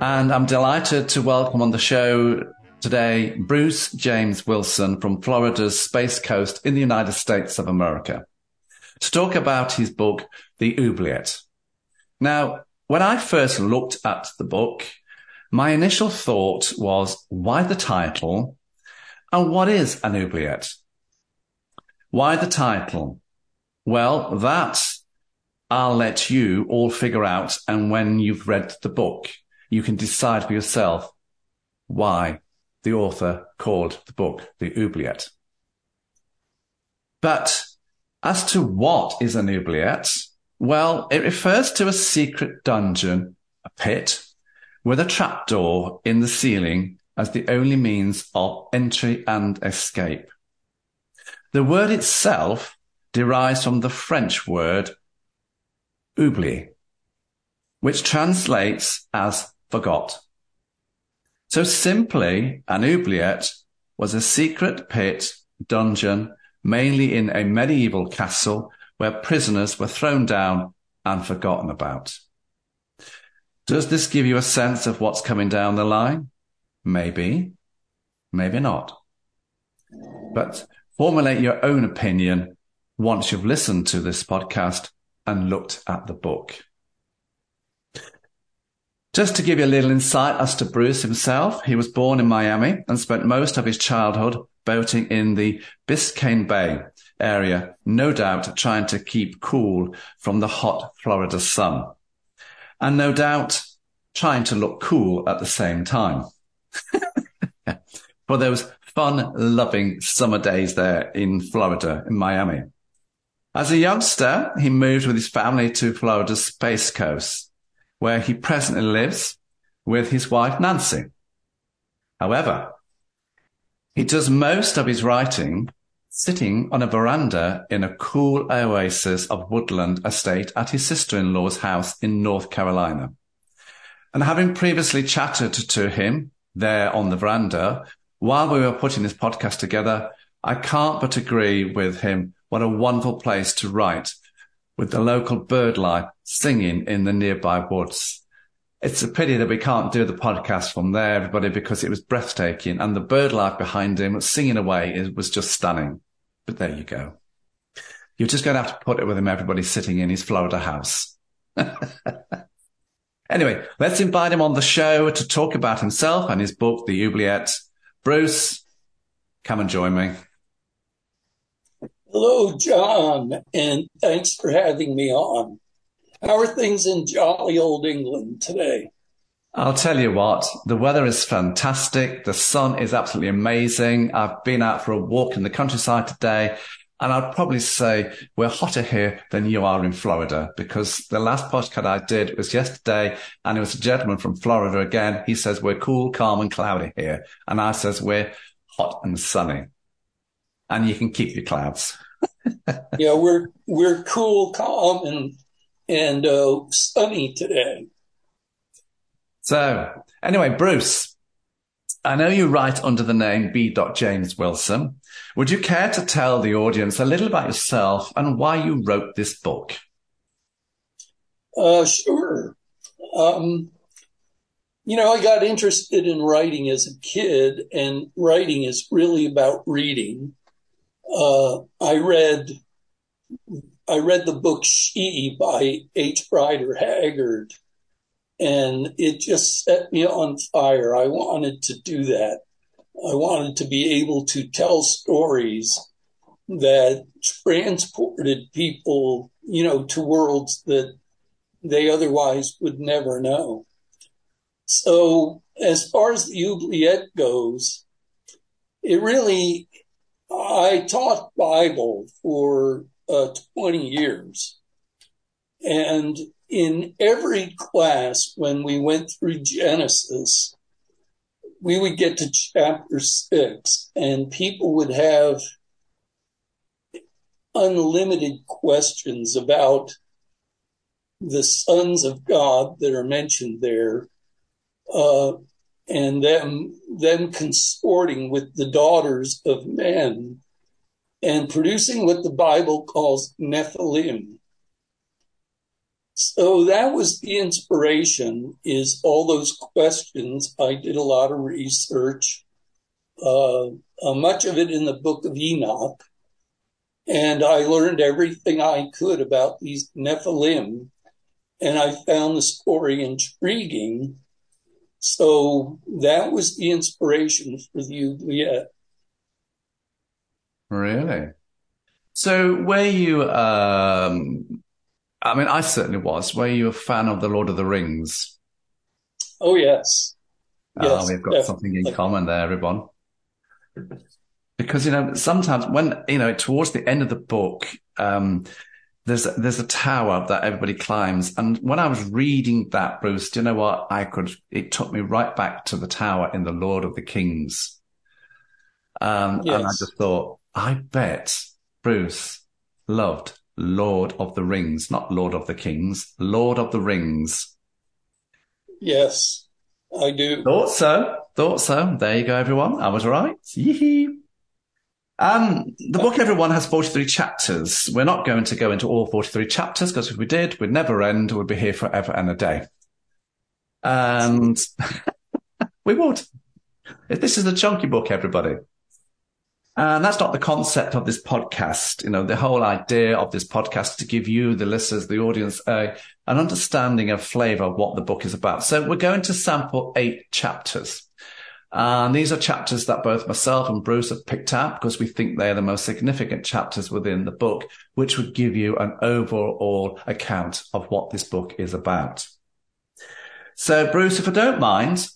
and I'm delighted to welcome on the show today Bruce James Wilson from Florida's Space Coast in the United States of America to talk about his book, The Oubliette. Now, when I first looked at the book, my initial thought was, why the title? And what is an oubliette? Why the title? Well, that I'll let you all figure out. And when you've read the book, you can decide for yourself why the author called the book the oubliette. But as to what is an oubliette, well, it refers to a secret dungeon, a pit, with a trapdoor in the ceiling as the only means of entry and escape. The word itself derives from the French word oubli, which translates as forgot. So simply, an oubliette was a secret pit dungeon, mainly in a medieval castle where prisoners were thrown down and forgotten about. Does this give you a sense of what's coming down the line? Maybe, maybe not. But Formulate your own opinion once you've listened to this podcast and looked at the book. Just to give you a little insight as to Bruce himself, he was born in Miami and spent most of his childhood boating in the Biscayne Bay area, no doubt trying to keep cool from the hot Florida sun. And no doubt trying to look cool at the same time. For those fun loving summer days there in Florida, in Miami. As a youngster, he moved with his family to Florida's Space Coast, where he presently lives with his wife, Nancy. However, he does most of his writing sitting on a veranda in a cool oasis of woodland estate at his sister-in-law's house in North Carolina. And having previously chatted to him there on the veranda while we were putting this podcast together, I can't but agree with him. What a wonderful place to write with the local bird life singing in the nearby woods. It's a pity that we can't do the podcast from there, everybody, because it was breathtaking and the bird life behind him singing away it was just stunning. But there you go. You're just going to have to put it with him, everybody sitting in his Florida house. anyway, let's invite him on the show to talk about himself and his book, The Oubliette. Bruce, come and join me. Hello, John, and thanks for having me on. How are things in jolly old England today? I'll tell you what, the weather is fantastic. The sun is absolutely amazing. I've been out for a walk in the countryside today and I'd probably say we're hotter here than you are in Florida because the last podcast I did was yesterday and it was a gentleman from Florida again. He says we're cool, calm and cloudy here. And I says we're hot and sunny and you can keep your clouds. yeah, we're, we're cool, calm and, and, uh, sunny today. So anyway, Bruce, I know you write under the name B. James Wilson. Would you care to tell the audience a little about yourself and why you wrote this book? Uh, sure. Um, you know, I got interested in writing as a kid, and writing is really about reading. Uh, I read, I read the book She by H. Rider Haggard, and it just set me on fire. I wanted to do that. I wanted to be able to tell stories that transported people, you know, to worlds that they otherwise would never know. So as far as the oubliette goes, it really, I taught Bible for uh, 20 years. And in every class, when we went through Genesis, we would get to chapter six and people would have unlimited questions about the sons of God that are mentioned there, uh, and them them consorting with the daughters of men and producing what the Bible calls Nephilim. So that was the inspiration is all those questions. I did a lot of research, uh, uh, much of it in the book of Enoch. And I learned everything I could about these Nephilim. And I found the story intriguing. So that was the inspiration for the oubliette. Really? So were you, um, I mean, I certainly was. Were you a fan of the Lord of the Rings? Oh, yes. Ah, yes, we've got something in common there, everyone. Because, you know, sometimes when, you know, towards the end of the book, um, there's, there's a tower that everybody climbs. And when I was reading that, Bruce, do you know what? I could, it took me right back to the tower in the Lord of the Kings. Um, yes. and I just thought, I bet Bruce loved Lord of the Rings, not Lord of the Kings, Lord of the Rings. Yes, I do. Thought so. Thought so. There you go, everyone. I was right. Yee um, the book, everyone, has 43 chapters. We're not going to go into all 43 chapters because if we did, we'd never end. We'd be here forever and a day. And we would. This is a chunky book, everybody. And that's not the concept of this podcast. You know, the whole idea of this podcast to give you, the listeners, the audience, uh, an understanding of flavor of what the book is about. So we're going to sample eight chapters. And these are chapters that both myself and Bruce have picked out because we think they're the most significant chapters within the book, which would give you an overall account of what this book is about. So Bruce, if I don't mind,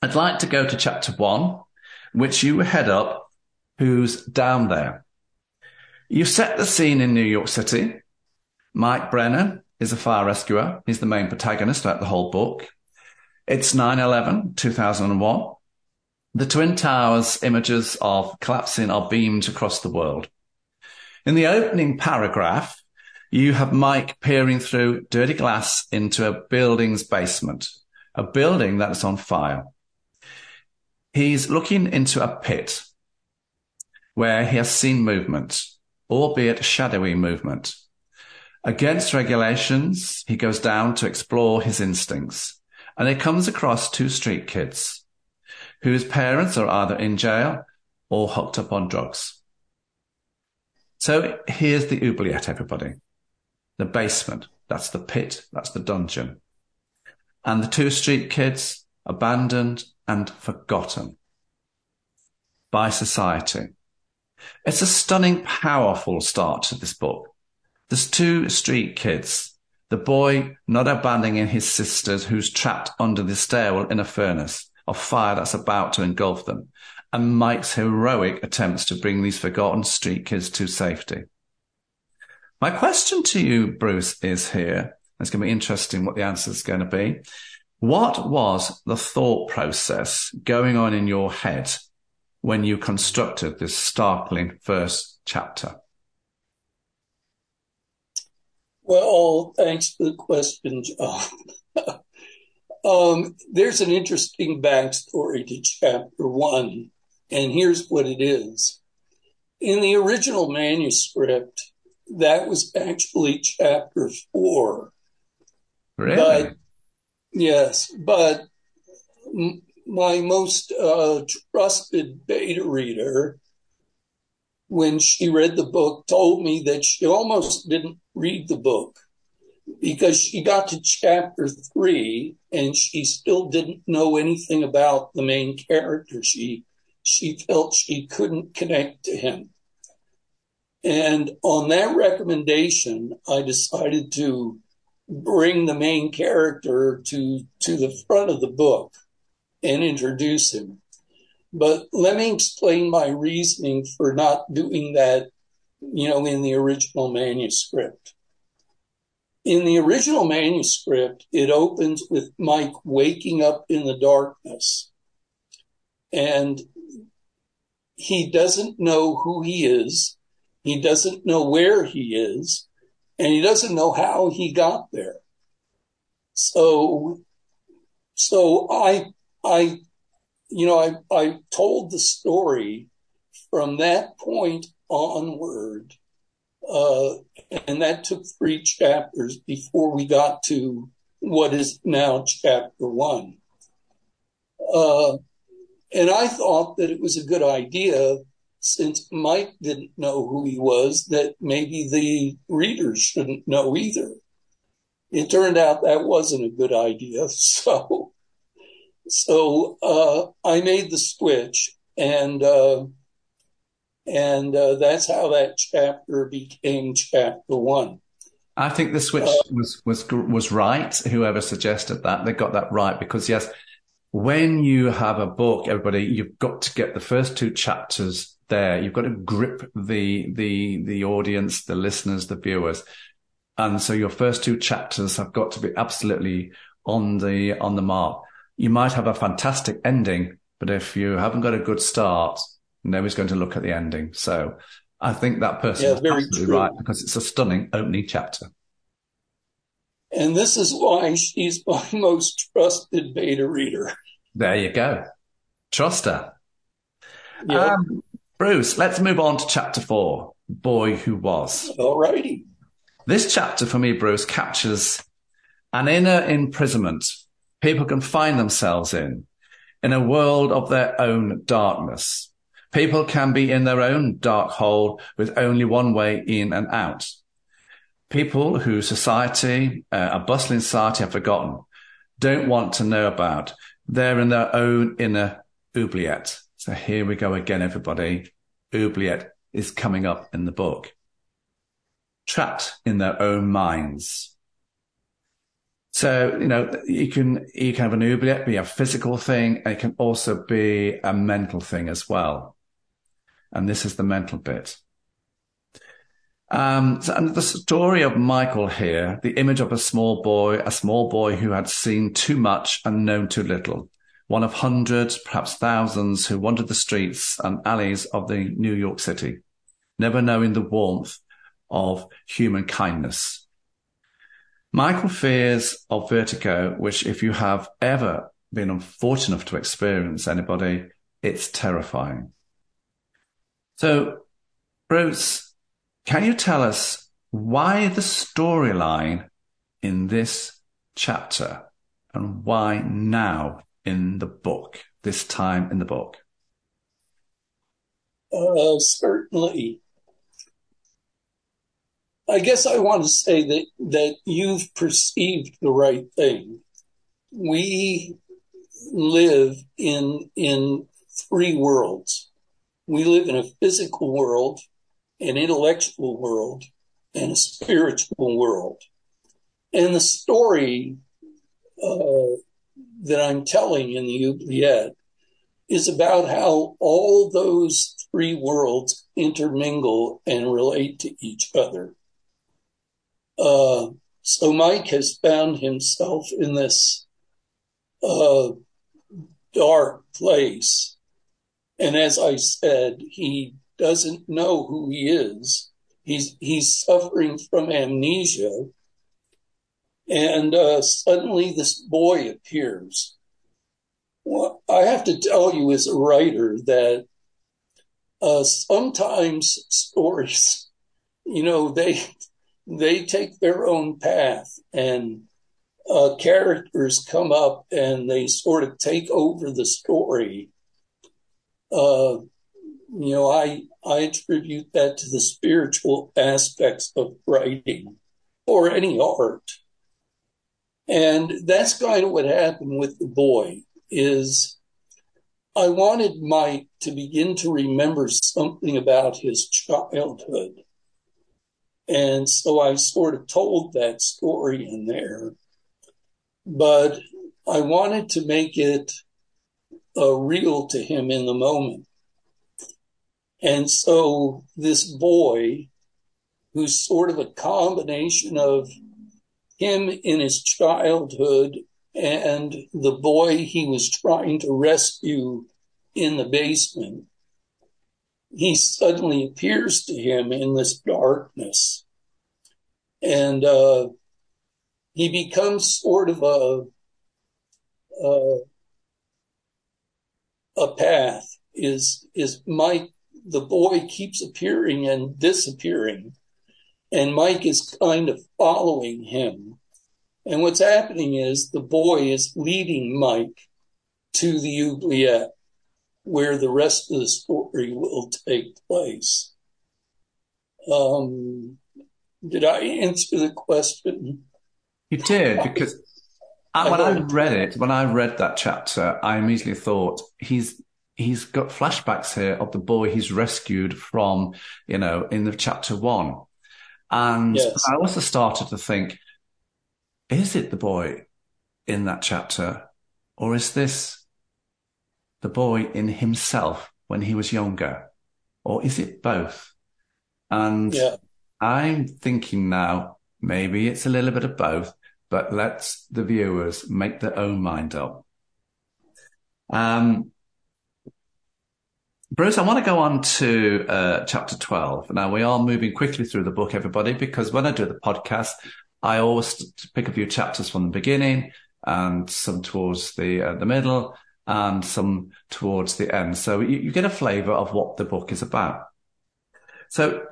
I'd like to go to chapter one, which you head up who's down there. You set the scene in New York City. Mike Brennan is a fire rescuer. He's the main protagonist throughout the whole book. It's 9-11, 2001. The Twin Towers images of collapsing are beamed across the world. In the opening paragraph, you have Mike peering through dirty glass into a building's basement, a building that's on fire. He's looking into a pit where he has seen movement, albeit shadowy movement. Against regulations, he goes down to explore his instincts and he comes across two street kids whose parents are either in jail or hooked up on drugs. So here's the oubliette, everybody. The basement. That's the pit. That's the dungeon. And the two street kids abandoned and forgotten by society. It's a stunning, powerful start to this book. There's two street kids. The boy not abandoning his sisters who's trapped under the stairwell in a furnace of fire that's about to engulf them. And Mike's heroic attempts to bring these forgotten street kids to safety. My question to you, Bruce, is here. It's going to be interesting what the answer is going to be. What was the thought process going on in your head when you constructed this startling first chapter? Well, thanks for the question, John. um, there's an interesting backstory to chapter one, and here's what it is. In the original manuscript, that was actually chapter four. Really? But, yes, but my most uh, trusted beta reader, when she read the book, told me that she almost didn't read the book because she got to chapter three and she still didn't know anything about the main character. She she felt she couldn't connect to him. And on that recommendation, I decided to bring the main character to to the front of the book and introduce him. But let me explain my reasoning for not doing that, you know, in the original manuscript. In the original manuscript, it opens with Mike waking up in the darkness and he doesn't know who he is. He doesn't know where he is and he doesn't know how he got there. So, so I, I, you know, I, I told the story from that point onward. Uh, and that took three chapters before we got to what is now chapter one. Uh, and I thought that it was a good idea since Mike didn't know who he was, that maybe the readers shouldn't know either. It turned out that wasn't a good idea. So, so, uh, I made the switch and, uh, and, uh, that's how that chapter became chapter one. I think the switch uh, was, was, was right. Whoever suggested that, they got that right because yes, when you have a book, everybody, you've got to get the first two chapters there. You've got to grip the, the, the audience, the listeners, the viewers. And so your first two chapters have got to be absolutely on the, on the mark. You might have a fantastic ending, but if you haven't got a good start, nobody's going to look at the ending. So I think that person yeah, is absolutely true. right because it's a stunning opening chapter. And this is why she's my most trusted beta reader. There you go. Trust her. Yeah. Um, Bruce, let's move on to chapter four, Boy Who Was. All righty. This chapter for me, Bruce, captures an inner imprisonment people can find themselves in, in a world of their own darkness. People can be in their own dark hole with only one way in and out. People who society, uh, a bustling society have forgotten, don't want to know about. They're in their own inner oubliette. So here we go again, everybody. Oubliette is coming up in the book. Trapped in their own minds. So, you know, you can, you can have an oubliette be a physical thing. And it can also be a mental thing as well. And this is the mental bit. Um, so, and the story of Michael here, the image of a small boy, a small boy who had seen too much and known too little one of hundreds, perhaps thousands who wandered the streets and alleys of the New York City, never knowing the warmth of human kindness. Michael fears of vertigo, which if you have ever been unfortunate enough to experience anybody, it's terrifying. So, Bruce, can you tell us why the storyline in this chapter and why now in the book, this time in the book? Uh, certainly. I guess I want to say that, that you've perceived the right thing. We live in, in three worlds. We live in a physical world, an intellectual world, and a spiritual world. And the story uh, that I'm telling in the oubliette is about how all those three worlds intermingle and relate to each other. Uh, so Mike has found himself in this uh, dark place. And as I said, he doesn't know who he is. He's, he's suffering from amnesia and uh, suddenly this boy appears. Well, I have to tell you as a writer that uh, sometimes stories, you know, they they take their own path and uh, characters come up and they sort of take over the story. Uh, you know, I I attribute that to the spiritual aspects of writing or any art. And that's kind of what happened with the boy is I wanted Mike to begin to remember something about his childhood. And so I sort of told that story in there, but I wanted to make it uh, real to him in the moment. And so this boy, who's sort of a combination of him in his childhood and the boy he was trying to rescue in the basement, he suddenly appears to him in this darkness. And uh, he becomes sort of a, a, a path. Is is Mike the boy keeps appearing and disappearing, and Mike is kind of following him. And what's happening is the boy is leading Mike to the oubliette where the rest of the story will take place. Um, did I answer the question? You did, because I, when I read it, when I read that chapter, I immediately thought he's he's got flashbacks here of the boy he's rescued from, you know, in the chapter one. And yes. I also started to think, is it the boy in that chapter? Or is this the boy in himself when he was younger? Or is it both? And yeah. I'm thinking now, maybe it's a little bit of both, but let's the viewers make their own mind up. Um, Bruce, I want to go on to uh, chapter 12. Now, we are moving quickly through the book, everybody, because when I do the podcast, I always pick a few chapters from the beginning and some towards the uh, the middle and some towards the end. So you, you get a flavor of what the book is about. So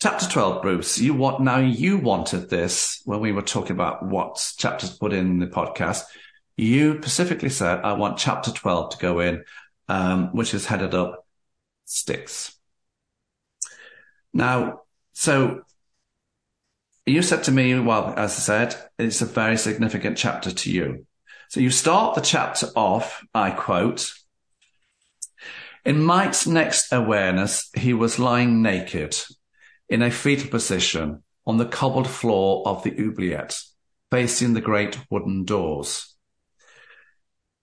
chapter 12, Bruce, you want, now you wanted this when we were talking about what chapters put in the podcast. You specifically said, I want chapter 12 to go in um, which is headed up Styx. Now, so you said to me, well, as I said, it's a very significant chapter to you. So you start the chapter off, I quote, in Mike's next awareness, he was lying naked in a fetal position on the cobbled floor of the oubliette, facing the great wooden doors.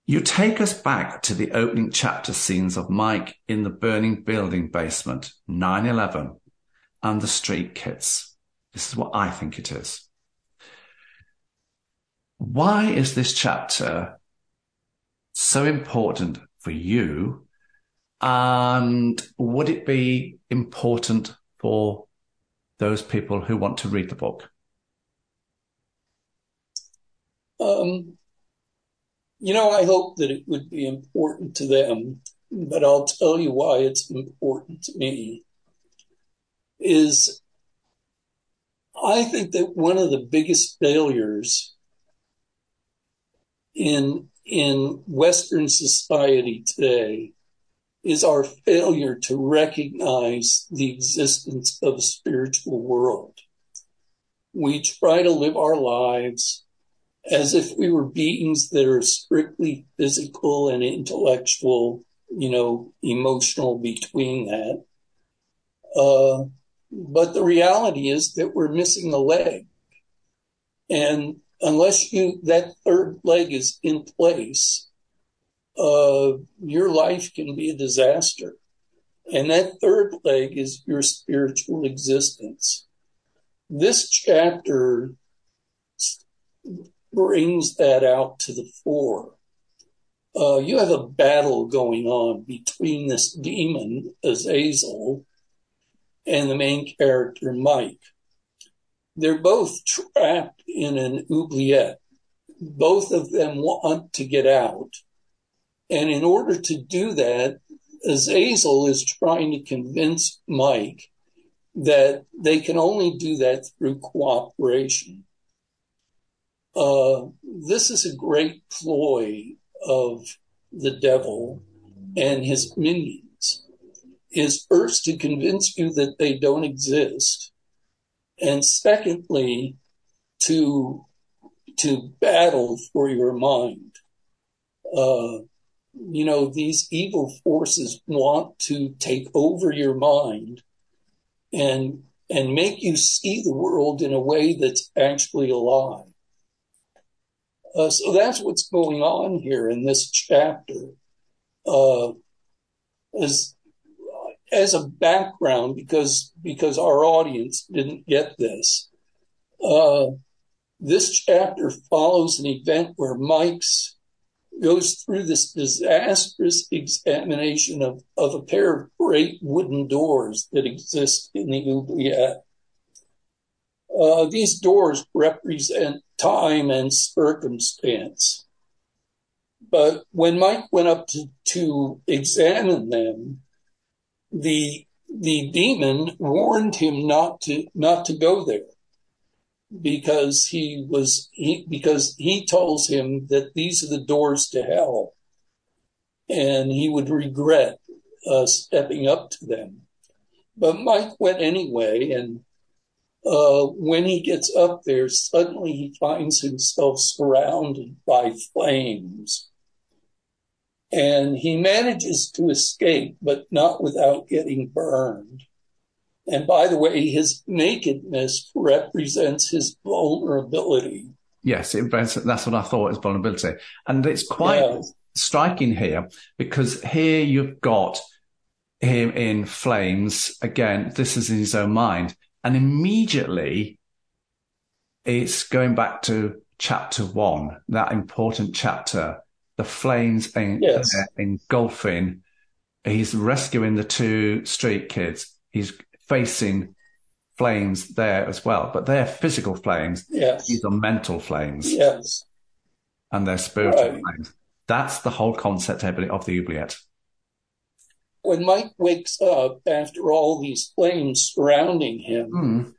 You take us back to the opening chapter scenes of Mike in the burning building basement, 9-11, and the street kids. This is what I think it is. Why is this chapter so important for you? And would it be important for those people who want to read the book? Um, you know, I hope that it would be important to them, but I'll tell you why it's important to me. Is I think that one of the biggest failures in in Western society today is our failure to recognize the existence of a spiritual world. We try to live our lives as if we were beings that are strictly physical and intellectual, you know, emotional between that. Uh, but the reality is that we're missing a leg. And unless you, that third leg is in place, uh, your life can be a disaster. And that third leg is your spiritual existence. This chapter brings that out to the fore. Uh, you have a battle going on between this demon, Azazel, and the main character, Mike. They're both trapped in an oubliette. Both of them want to get out. And in order to do that, Azazel is trying to convince Mike that they can only do that through cooperation. Uh, this is a great ploy of the devil and his minions is first to convince you that they don't exist. And secondly, to, to battle for your mind. Uh, you know, these evil forces want to take over your mind and, and make you see the world in a way that's actually alive. Uh, so that's what's going on here in this chapter. Uh, as as a background, because because our audience didn't get this, uh, this chapter follows an event where Mike's goes through this disastrous examination of, of a pair of great wooden doors that exist in the oubliette. Uh, these doors represent time and circumstance. But when Mike went up to, to examine them, the the demon warned him not to not to go there because he was he because he tells him that these are the doors to hell and he would regret uh, stepping up to them. But mike went anyway and uh, when he gets up there suddenly he finds himself surrounded by flames. And he manages to escape but not without getting burned and by the way, his nakedness represents his vulnerability. Yes, it, that's what I thought is vulnerability. And it's quite yeah. striking here because here you've got him in flames. Again, this is in his own mind. And immediately it's going back to chapter one, that important chapter, the flames en- yes. engulfing. He's rescuing the two street kids. He's facing flames there as well, but they're physical flames. Yes. These are mental flames. Yes. And they're spiritual right. flames. That's the whole concept of the oubliette. When Mike wakes up after all these flames surrounding him, mm.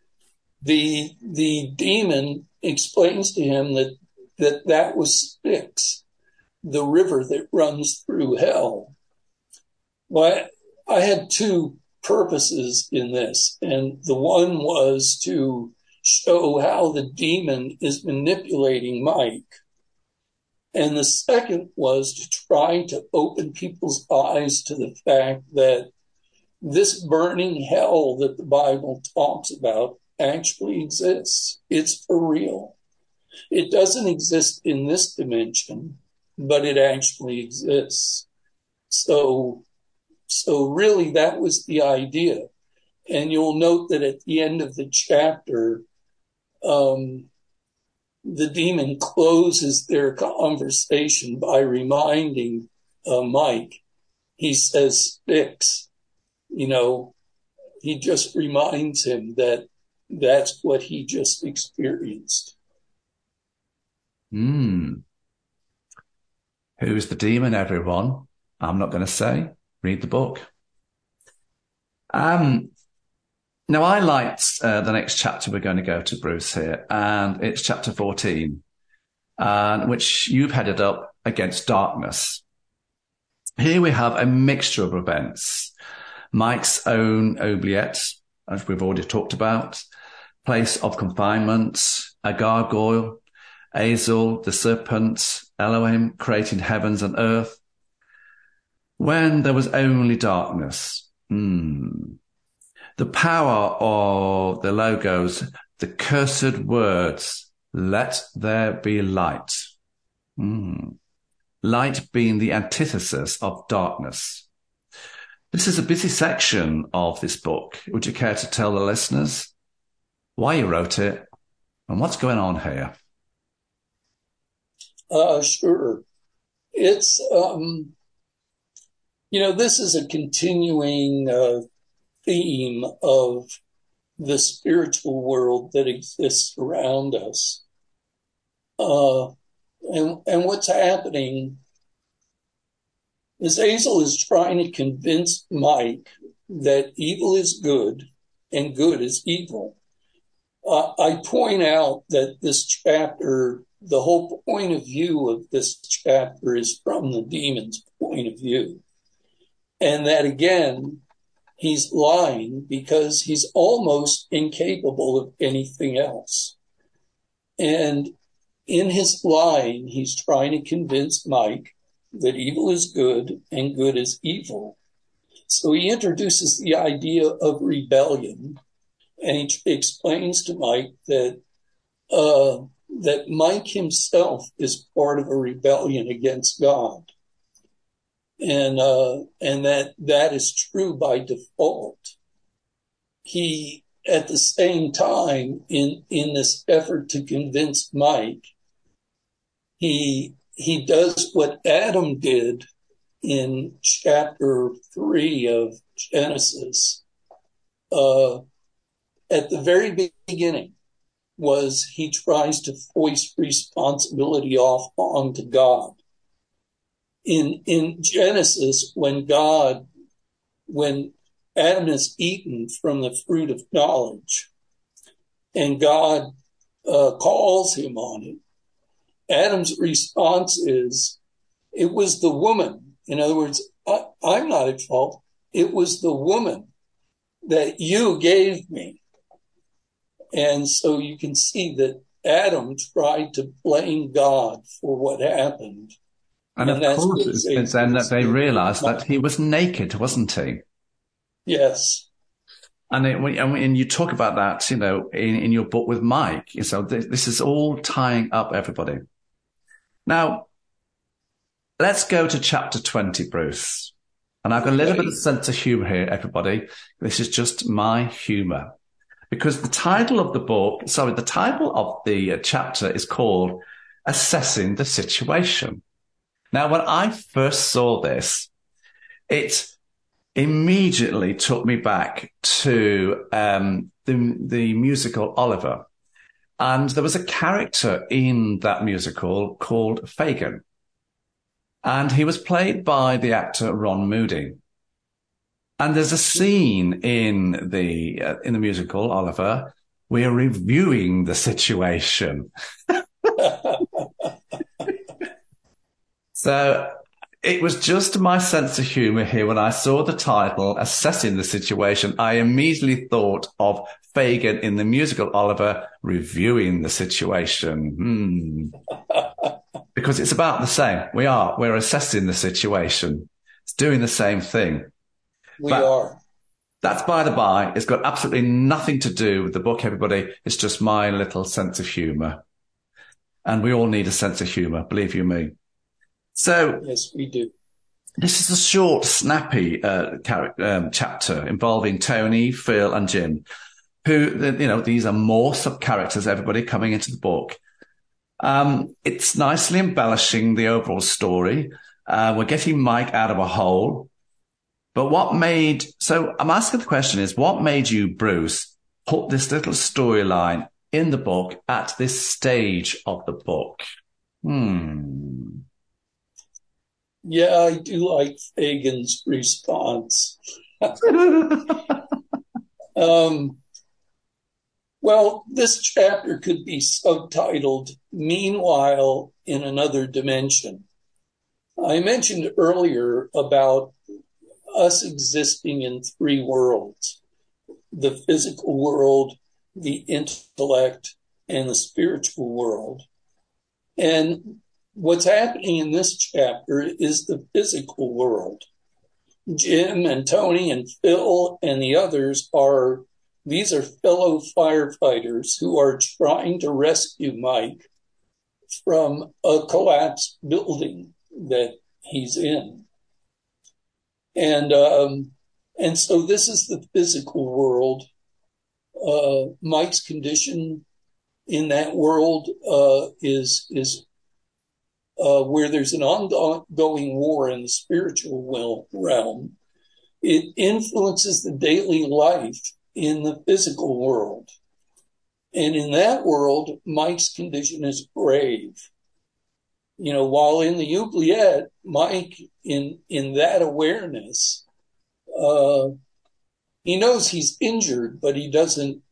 the the demon explains to him that that that was Styx, the river that runs through hell. Well, I had two purposes in this. And the one was to show how the demon is manipulating Mike. And the second was to try to open people's eyes to the fact that this burning hell that the Bible talks about actually exists. It's for real. It doesn't exist in this dimension, but it actually exists. So so really that was the idea. And you'll note that at the end of the chapter, um, the demon closes their conversation by reminding uh, Mike, he says Styx, you know, he just reminds him that that's what he just experienced. Hmm. Who's the demon, everyone? I'm not going to say read the book. Um, now, I liked uh, the next chapter we're going to go to, Bruce, here, and it's chapter 14, uh, which you've headed up against darkness. Here we have a mixture of events. Mike's own oubliette, as we've already talked about, place of confinement, a gargoyle, Azazel, the serpent, Elohim creating heavens and earth, when there was only darkness. Hmm. The power of the logos, the cursed words, let there be light. Hmm. Light being the antithesis of darkness. This is a busy section of this book. Would you care to tell the listeners why you wrote it and what's going on here? Uh, sure. It's, um, you know, this is a continuing uh, theme of the spiritual world that exists around us. Uh, and, and what's happening is Azazel is trying to convince Mike that evil is good and good is evil. Uh, I point out that this chapter, the whole point of view of this chapter is from the demon's point of view. And that again, he's lying because he's almost incapable of anything else. And in his lying, he's trying to convince Mike that evil is good and good is evil. So he introduces the idea of rebellion and he explains to Mike that, uh, that Mike himself is part of a rebellion against God and uh, and that that is true by default. He, at the same time, in in this effort to convince Mike, he he does what Adam did in chapter three of Genesis. Uh, at the very beginning, was he tries to foist responsibility off onto God. In in Genesis, when God, when Adam is eaten from the fruit of knowledge, and God uh, calls him on it, Adam's response is, "It was the woman." In other words, I, I'm not at fault. It was the woman that you gave me. And so you can see that Adam tried to blame God for what happened. And, and of course, it's, it's then that they realized that he was naked, wasn't he? Yes. And, it, and you talk about that, you know, in, in your book with Mike. So this, this is all tying up everybody. Now, let's go to chapter 20, Bruce. And I've got a little bit of sense of humor here, everybody. This is just my humor because the title of the book, sorry, the title of the uh, chapter is called Assessing the Situation. Now, when I first saw this, it immediately took me back to um, the, the musical Oliver. And there was a character in that musical called Fagin. And he was played by the actor Ron Moody. And there's a scene in the uh, in the musical Oliver. We're reviewing the situation. so it was just my sense of humor here when I saw the title assessing the situation. I immediately thought of Fagin in the musical Oliver reviewing the situation. Hmm. because it's about the same. We are. We're assessing the situation. It's doing the same thing. We but are. That's by the by. It's got absolutely nothing to do with the book, everybody. It's just my little sense of humor. And we all need a sense of humor, believe you me. So. Yes, we do. This is a short, snappy uh, character, um, chapter involving Tony, Phil, and Jim, who, you know, these are more sub characters, everybody coming into the book. Um, it's nicely embellishing the overall story. Uh, we're getting Mike out of a hole. But what made, so I'm asking the question is what made you, Bruce, put this little storyline in the book at this stage of the book? Hmm. Yeah, I do like Fagin's response. um, well, this chapter could be subtitled Meanwhile in Another Dimension. I mentioned earlier about us existing in three worlds the physical world, the intellect, and the spiritual world. And what's happening in this chapter is the physical world. Jim and Tony and Phil and the others are, these are fellow firefighters who are trying to rescue Mike from a collapsed building that he's in. And, um, and so this is the physical world. Uh, Mike's condition in that world, uh, is, is, uh, where there's an ongoing war in the spiritual realm. It influences the daily life in the physical world. And in that world, Mike's condition is grave you know, while in the oubliette, Mike, in in that awareness, uh, he knows he's injured, but he doesn't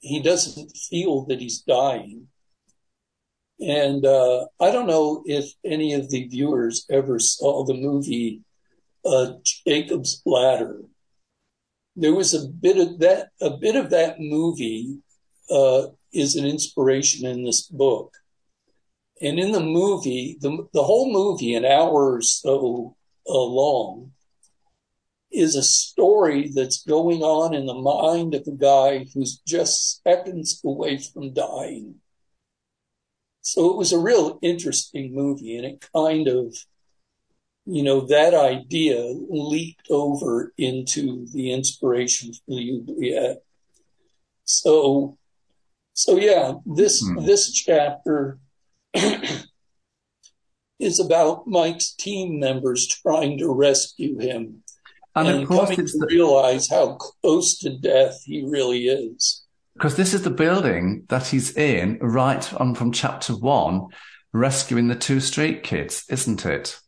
he doesn't feel that he's dying. And uh, I don't know if any of the viewers ever saw the movie uh, Jacob's Ladder. There was a bit of that. A bit of that movie uh, is an inspiration in this book and in the movie, the, the whole movie, an hour or so uh, long, is a story that's going on in the mind of a guy who's just seconds away from dying. So it was a real interesting movie and it kind of, you know, that idea leaked over into the inspiration for the oubliette. So, so yeah, this, mm. this chapter is about Mike's team members trying to rescue him And, and, of course, coming it's to the, realize how close to death he really is. Because this is the building that he's in right on from chapter one, rescuing the two street kids, isn't it?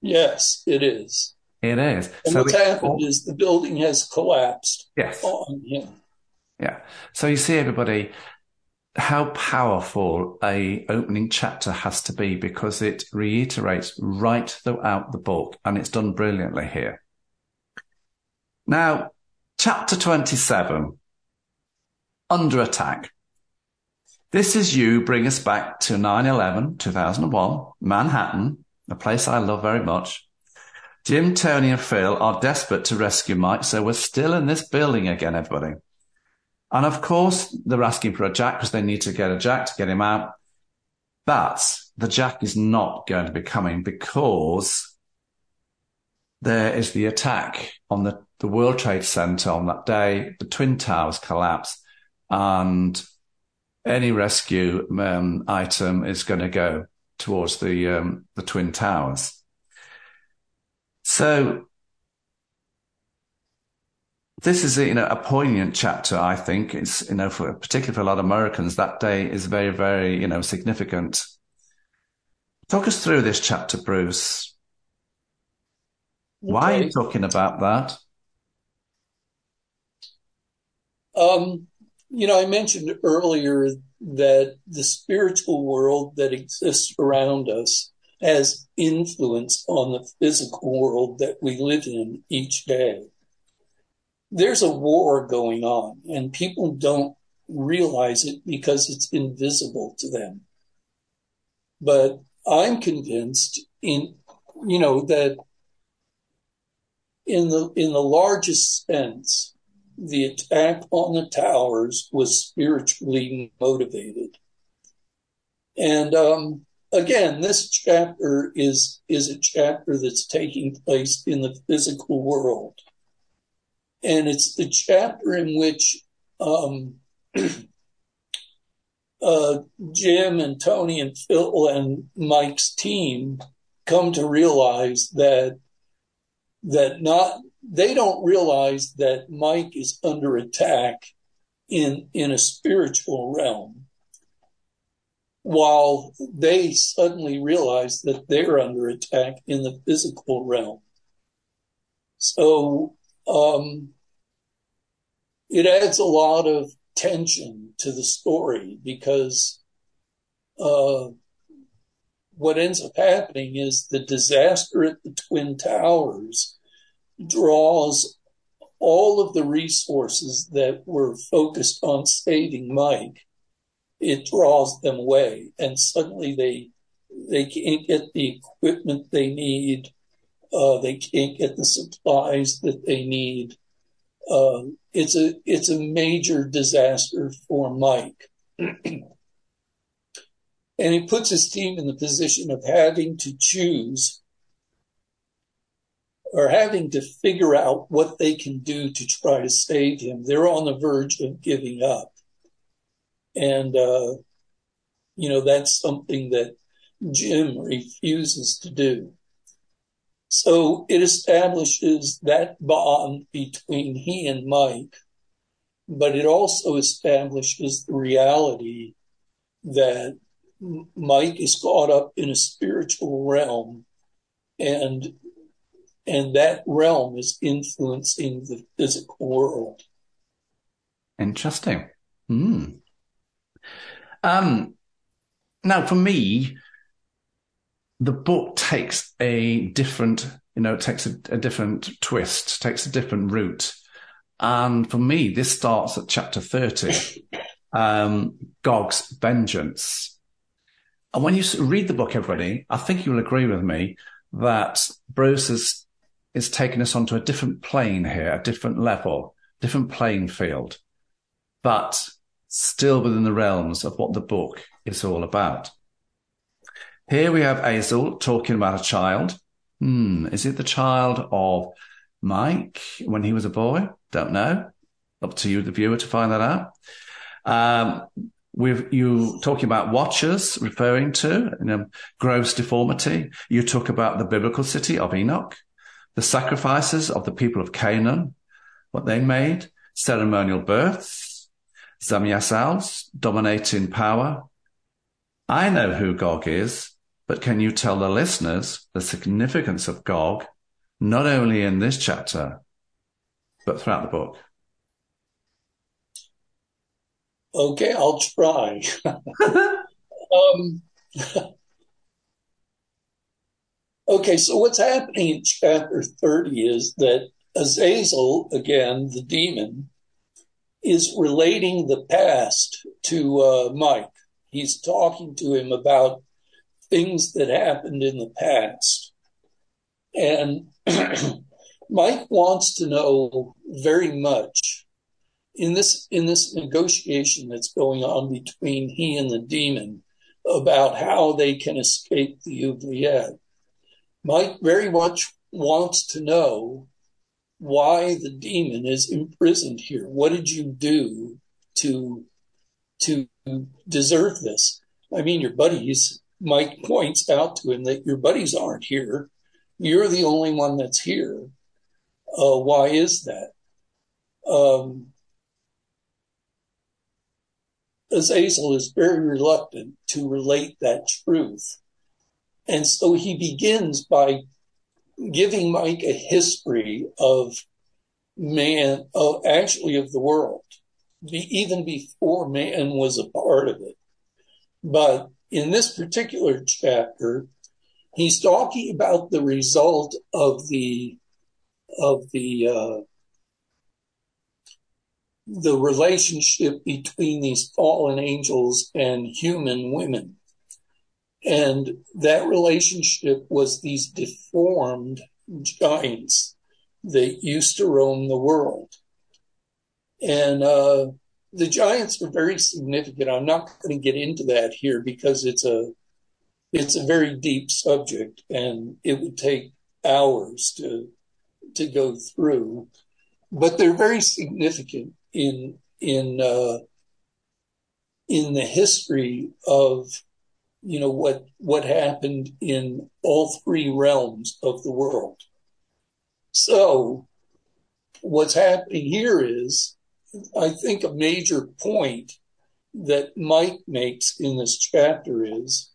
Yes, it is. It is. And so what's it- happened is the building has collapsed yes. on him. Yeah. So you see, everybody, how powerful a opening chapter has to be because it reiterates right throughout the book, and it's done brilliantly here. Now, chapter 27, under attack. This is you bring us back to 9-11, 2001, Manhattan, a place I love very much. Jim, Tony and Phil are desperate to rescue Mike, so we're still in this building again, everybody. And of course, they're asking for a jack because they need to get a jack to get him out. But the jack is not going to be coming because there is the attack on the, the World Trade Center on that day. The Twin Towers collapse and any rescue um, item is going to go towards the, um, the Twin Towers. So this is a, you know a poignant chapter. I think it's you know for particularly for a lot of Americans that day is very very you know significant. Talk us through this chapter, Bruce. Why are you talking about that? Um, you know, I mentioned earlier that the spiritual world that exists around us has influence on the physical world that we live in each day. There's a war going on and people don't realize it because it's invisible to them. But I'm convinced in, you know, that in the, in the largest sense, the attack on the towers was spiritually motivated. And um, again, this chapter is is a chapter that's taking place in the physical world, and it's the chapter in which um, uh, Jim and Tony and Phil and Mike's team come to realize that that not they don't realize that Mike is under attack in in a spiritual realm while they suddenly realize that they're under attack in the physical realm. So um it adds a lot of tension to the story because uh what ends up happening is the disaster at the twin towers draws all of the resources that were focused on saving Mike, it draws them away, and suddenly they they can't get the equipment they need. Uh, they can't get the supplies that they need. Uh, it's a it's a major disaster for Mike, and he puts his team in the position of having to choose are having to figure out what they can do to try to save him. They're on the verge of giving up. And, uh, you know, that's something that Jim refuses to do. So it establishes that bond between he and Mike, but it also establishes the reality that Mike is caught up in a spiritual realm and and that realm is influencing the physical world. Interesting. Hmm. Um, now, for me, the book takes a different, you know, takes a, a different twist, takes a different route. And for me, this starts at chapter 30, um, Gog's Vengeance. And when you read the book, everybody, I think you'll agree with me that Bruce is, taking us onto a different plane here, a different level, different playing field, but still within the realms of what the book is all about. Here we have Azel talking about a child. Hmm, is it the child of Mike when he was a boy? Don't know. Up to you, the viewer, to find that out. Um, With you talking about watchers, referring to you know, gross deformity. You talk about the biblical city of Enoch, the sacrifices of the people of Canaan, what they made, ceremonial births, Zamyasal's dominating power. I know who Gog is, but can you tell the listeners the significance of Gog, not only in this chapter, but throughout the book? Okay, I'll try. um, okay, so what's happening in chapter 30 is that Azazel, again, the demon, is relating the past to uh, Mike. He's talking to him about things that happened in the past. And Mike wants to know very much in this in this negotiation that's going on between he and the demon about how they can escape the oubliette. Mike very much wants to know why the demon is imprisoned here. What did you do to to deserve this? I mean, your buddies. Mike points out to him that your buddies aren't here. You're the only one that's here. Uh, why is that? Um, Azazel is very reluctant to relate that truth. And so he begins by giving Mike a history of man, of actually of the world, even before man was a part of it. But in this particular chapter, he's talking about the result of the of the uh, the relationship between these fallen angels and human women. And that relationship was these deformed giants that used to roam the world. And uh, the giants are very significant. I'm not going to get into that here because it's a it's a very deep subject, and it would take hours to to go through. But they're very significant in in uh, in the history of you know what what happened in all three realms of the world. So what's happening here is I think a major point that Mike makes in this chapter is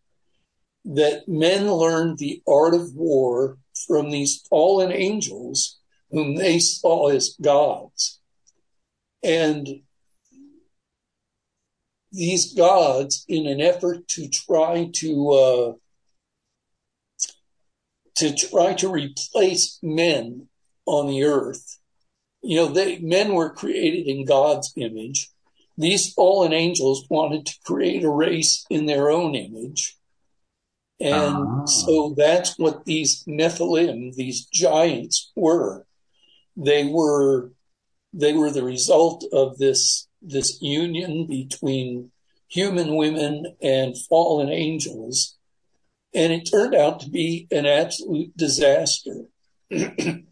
that men learned the art of war from these fallen angels whom they saw as gods. And these gods, in an effort to try to uh, to try to replace men on the earth, you know, they men were created in God's image. These fallen angels wanted to create a race in their own image. And ah. so that's what these Nephilim, these giants were. They were, they were the result of this, this union between human women and fallen angels. And it turned out to be an absolute disaster.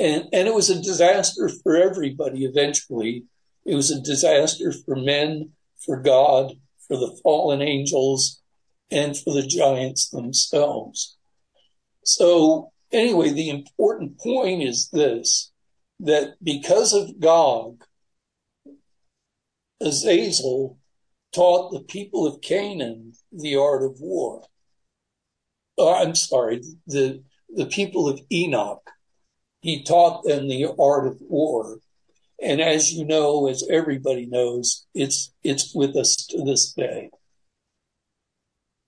And, and it was a disaster for everybody eventually. It was a disaster for men, for God, for the fallen angels, and for the giants themselves. So anyway, the important point is this, that because of Gog, Azazel taught the people of Canaan the art of war. Uh, I'm sorry, the, the people of Enoch he taught them the art of war. And as you know, as everybody knows, it's, it's with us to this day.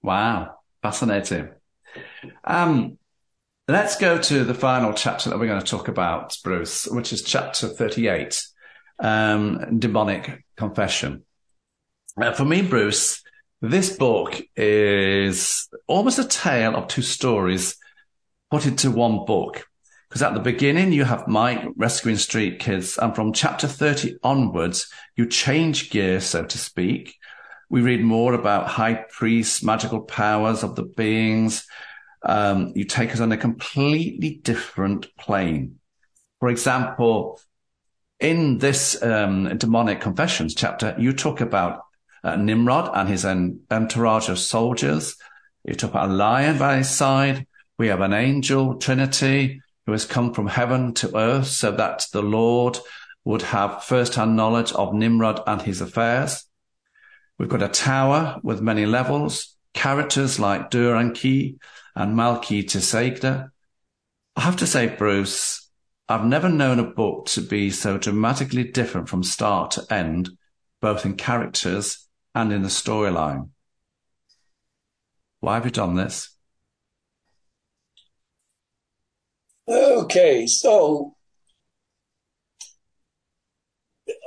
Wow. Fascinating. Um, let's go to the final chapter that we're going to talk about, Bruce, which is chapter 38, um, demonic confession. Uh, for me, Bruce, this book is almost a tale of two stories put into one book. Because at the beginning, you have Mike rescuing street kids. And from chapter 30 onwards, you change gear, so to speak. We read more about high priests, magical powers of the beings. Um, you take us on a completely different plane. For example, in this um, demonic confessions chapter, you talk about uh, Nimrod and his entourage of soldiers. You talk about a lion by his side. We have an angel, Trinity, who has come from heaven to earth so that the Lord would have first-hand knowledge of Nimrod and his affairs. We've got a tower with many levels, characters like Dur-Enki and Melchizedek. I have to say, Bruce, I've never known a book to be so dramatically different from start to end, both in characters and in the storyline. Why have you done this? Okay, so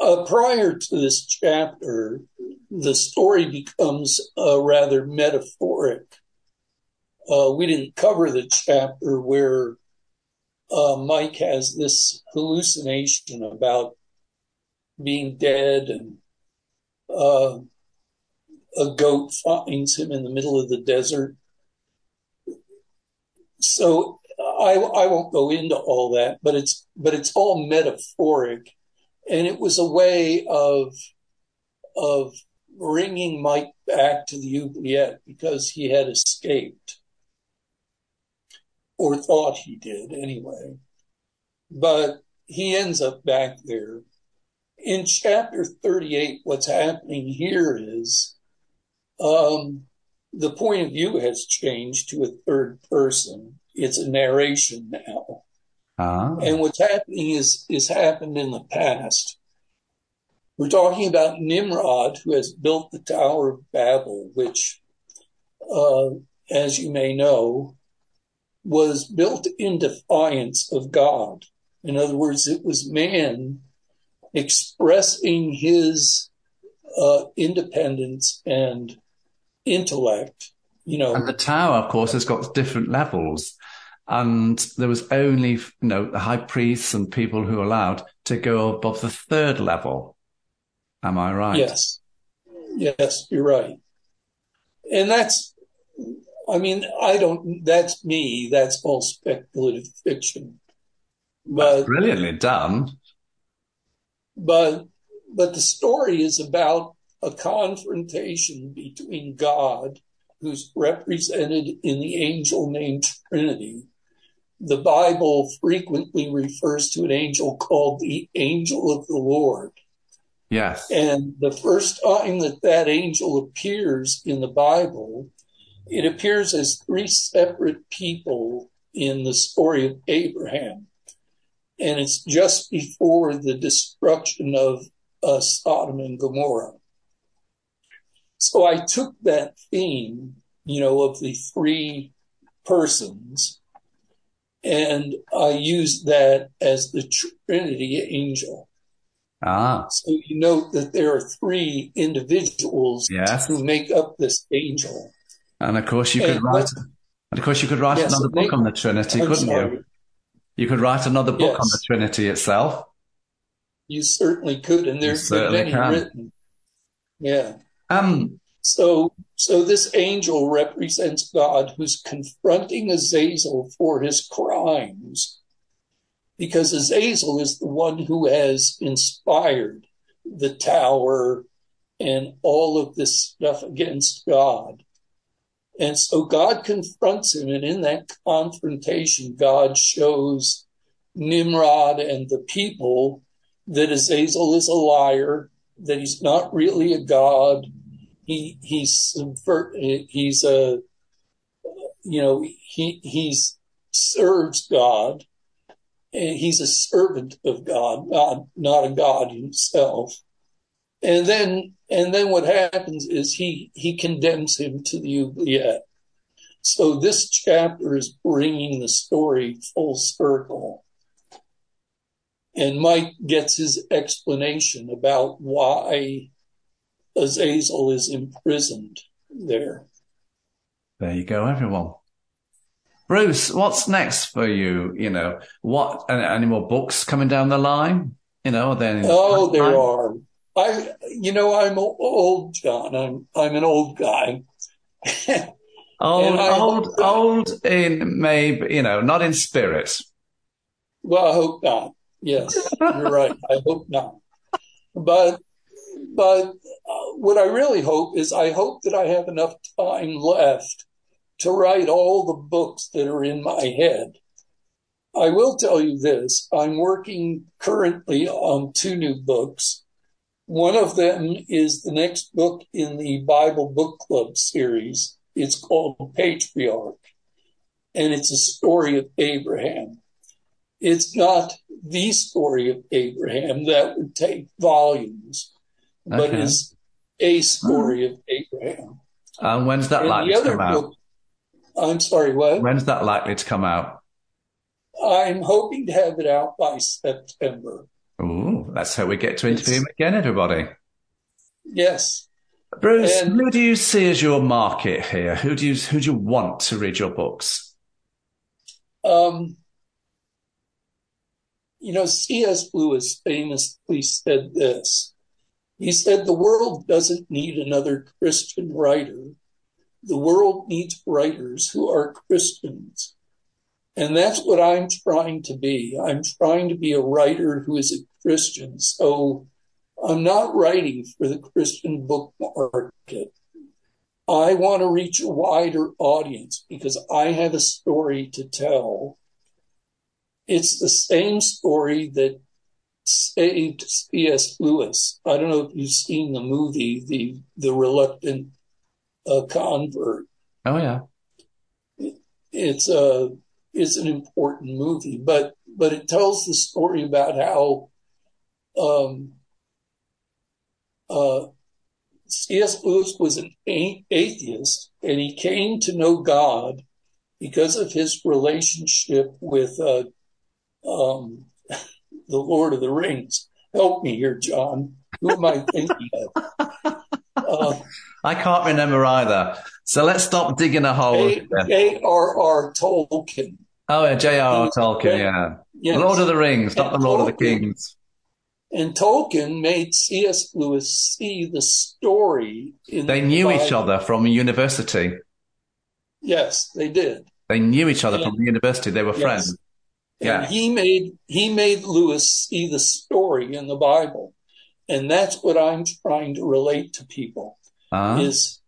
uh, prior to this chapter, the story becomes uh, rather metaphoric. Uh, we didn't cover the chapter where uh, Mike has this hallucination about being dead and uh, a goat finds him in the middle of the desert. So I, I won't go into all that, but it's but it's all metaphoric, and it was a way of of bringing Mike back to the oubliette because he had escaped, or thought he did anyway. But he ends up back there. In chapter 38, what's happening here is um, the point of view has changed to a third person it's a narration now. Ah. And what's happening is, is happened in the past. We're talking about Nimrod, who has built the Tower of Babel, which, uh, as you may know, was built in defiance of God. In other words, it was man expressing his uh, independence and intellect. You know, and the tower, of course, has got different levels and there was only, you know, the high priests and people who were allowed to go above the third level. Am I right? Yes. Yes, you're right. And that's, I mean, I don't, that's me. That's all speculative fiction. But that's brilliantly done. But, but the story is about a confrontation between God, who's represented in the angel named Trinity, the Bible frequently refers to an angel called the angel of the Lord. Yes. And the first time that that angel appears in the Bible, it appears as three separate people in the story of Abraham. And it's just before the destruction of uh, Sodom and Gomorrah. So I took that theme, you know, of the three persons and I use that as the Trinity angel. Ah. So you note that there are three individuals yes. who make up this angel. And of course you could write and of course you could write yes, another book on the Trinity, I'm couldn't sorry. you? You could write another book yes. on the Trinity itself. You certainly could, and there's been many can. written. Yeah. Um so, so this angel represents God who's confronting Azazel for his crimes because Azazel is the one who has inspired the tower and all of this stuff against God. And so God confronts him. And in that confrontation, God shows Nimrod and the people that Azazel is a liar, that he's not really a God, he he's he's a you know he he's serves God he's a servant of God not not a God himself and then and then what happens is he he condemns him to the oubliette so this chapter is bringing the story full circle and Mike gets his explanation about why Azazel is imprisoned there. There you go, everyone. Bruce, what's next for you? You know, what, any more books coming down the line? You know, then. Oh, there are. I, you know, I'm old, John. I'm, I'm an old guy. old, old, old in maybe, you know, not in spirit. Well, I hope not. Yes, you're right. I hope not. But but uh, what I really hope is I hope that I have enough time left to write all the books that are in my head. I will tell you this. I'm working currently on two new books. One of them is the next book in the Bible Book Club series. It's called Patriarch, and it's a story of Abraham. It's not the story of Abraham that would take volumes, okay. but is a story of Abraham. And when's that and likely to come out? Book, I'm sorry, what? When's that likely to come out? I'm hoping to have it out by September. That's how we get to interview him again, everybody. Yes. Bruce, who do you see as your market here? Who do you who do you want to read your books? Um, you know, C.S. Lewis famously said this. He said, The world doesn't need another Christian writer. The world needs writers who are Christians. And that's what I'm trying to be. I'm trying to be a writer who is a Christian. So I'm not writing for the Christian book market. I want to reach a wider audience because I have a story to tell. It's the same story that saved C.S. Lewis. I don't know if you've seen the movie, the the reluctant uh, convert. Oh yeah, it's a it's an important movie, but but it tells the story about how uh, C.S. Lewis was an atheist, and he came to know God because of his relationship with uh, um, the Lord of the Rings. Help me here, John. Who am I thinking of? Uh, I can't remember either. So let's stop digging a hole. J.R.R. Tolkien. Oh, yeah, J.R.R. Tolkien, yeah. Lord of the Rings, not the Lord of the Kings. And Tolkien made C.S. Lewis see the story. they knew Bible. each other from university. Yes, they did. They knew each other and, from the university. They were yes. friends. Yeah. he made he made Lewis see the story in the Bible, and that's what I'm trying to relate to people. Uh-huh. Is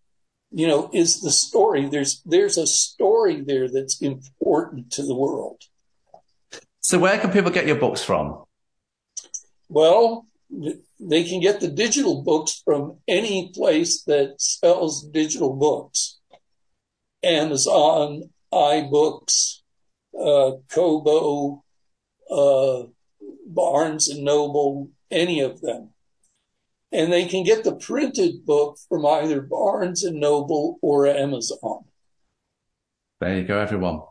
you know is the story there's there's a story there that's important to the world. So where can people get your books from? Well, they can get the digital books from any place that sells digital books. Amazon, iBooks, uh, Kobo, uh, Barnes and Noble, any of them. And they can get the printed book from either Barnes and Noble or Amazon. There you go, everyone.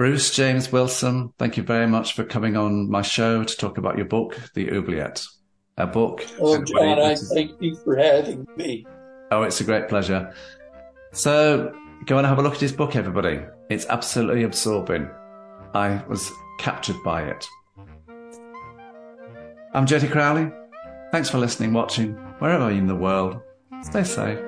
Bruce James Wilson, thank you very much for coming on my show to talk about your book, The Oubliette. A book. Oh, John, I thank you for having me. Oh, it's a great pleasure. So go and have a look at his book, everybody. It's absolutely absorbing. I was captured by it. I'm Jody Crowley. Thanks for listening, watching, wherever you in the world. Stay safe.